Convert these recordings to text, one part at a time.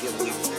give you.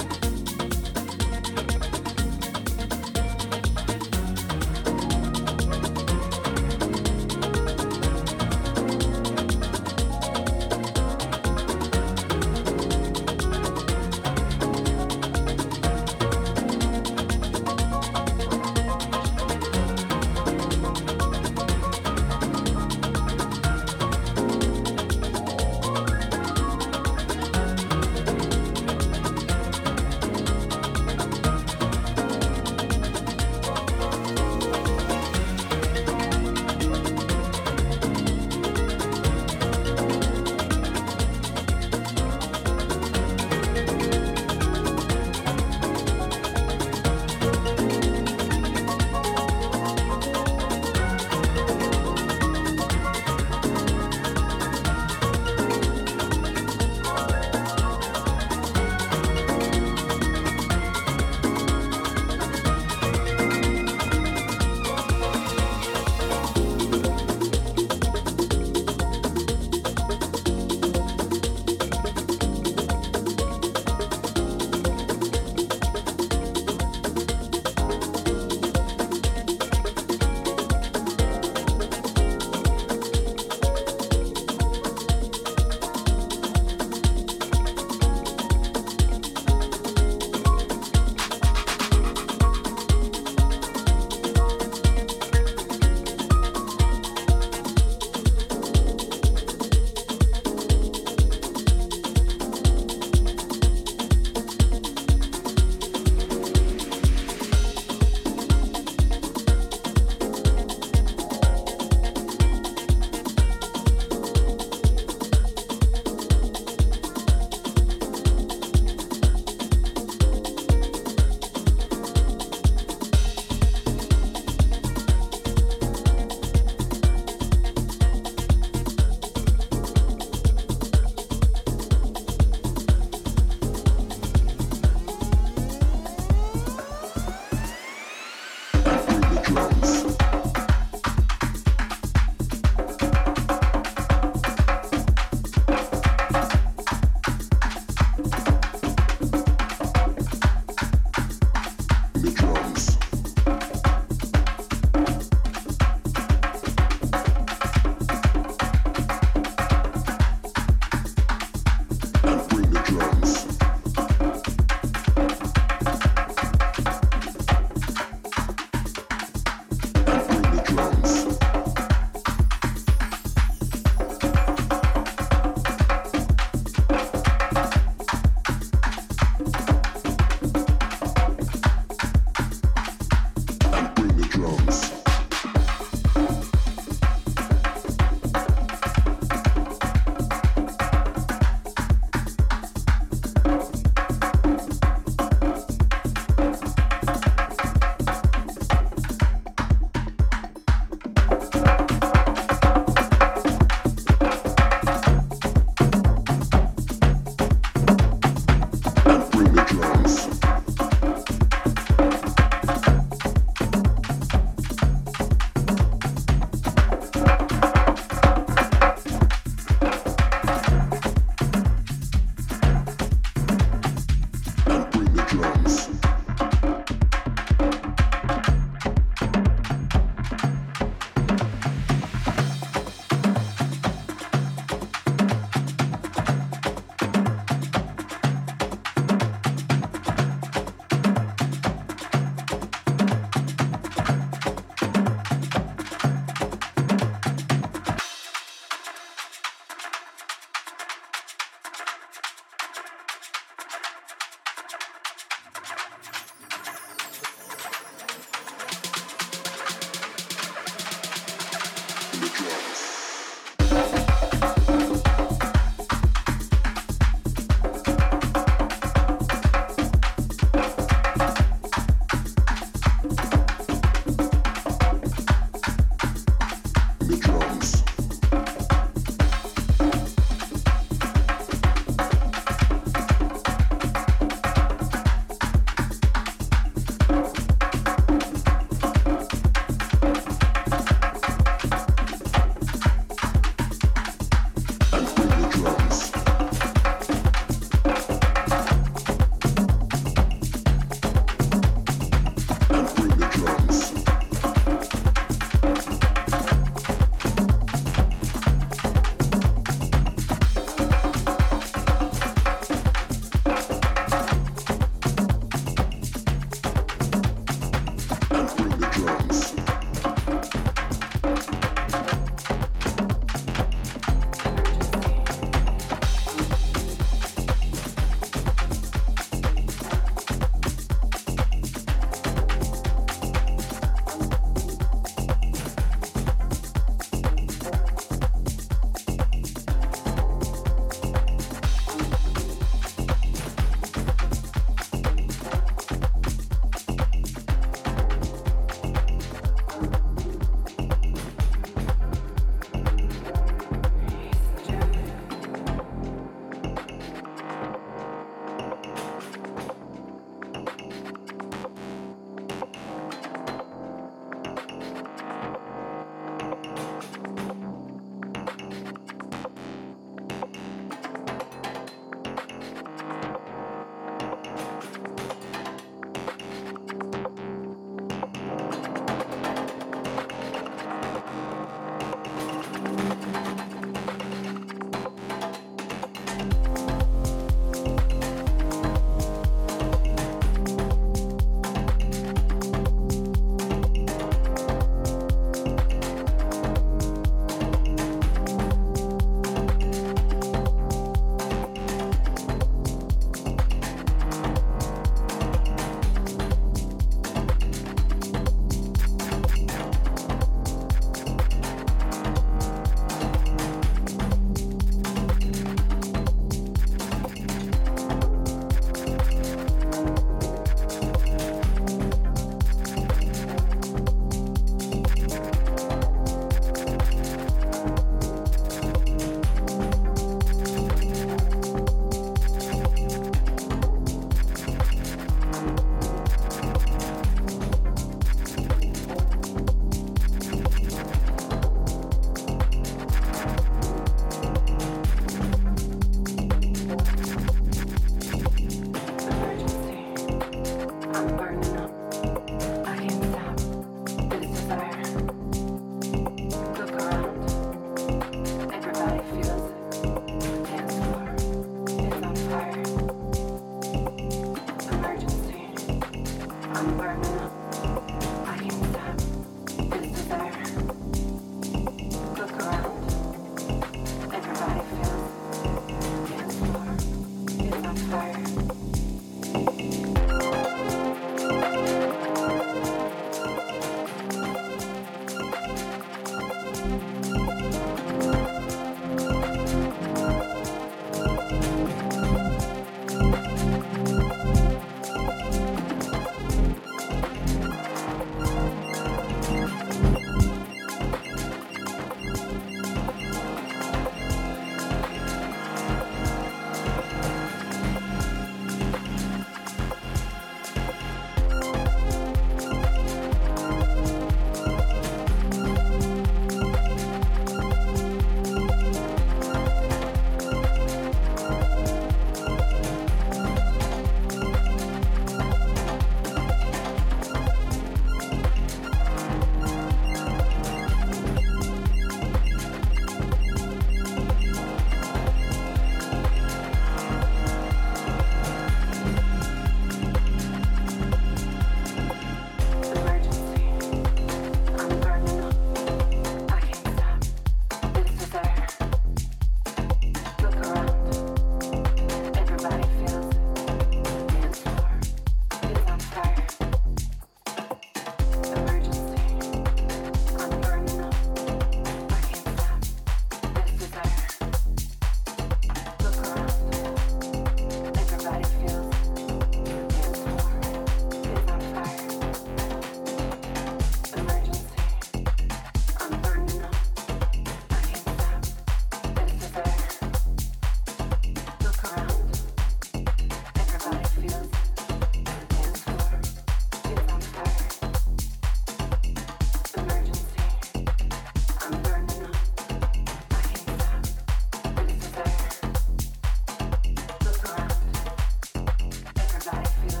I feel.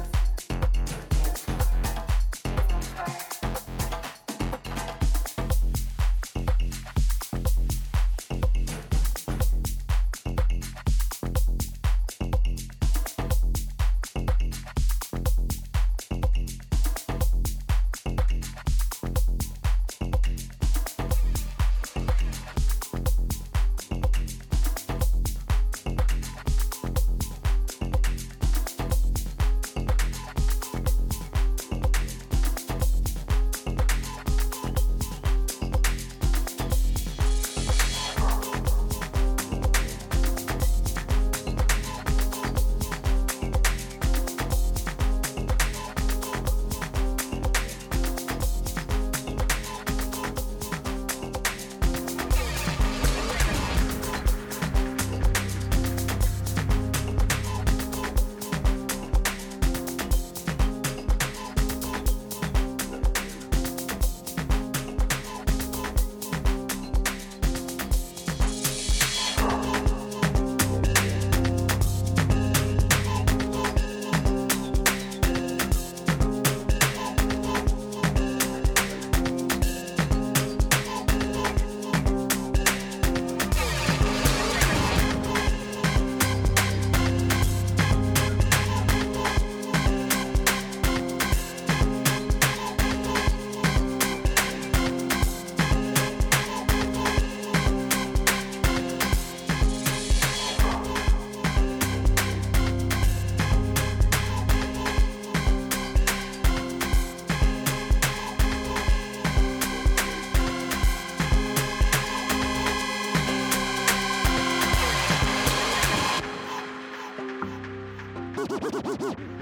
Woo!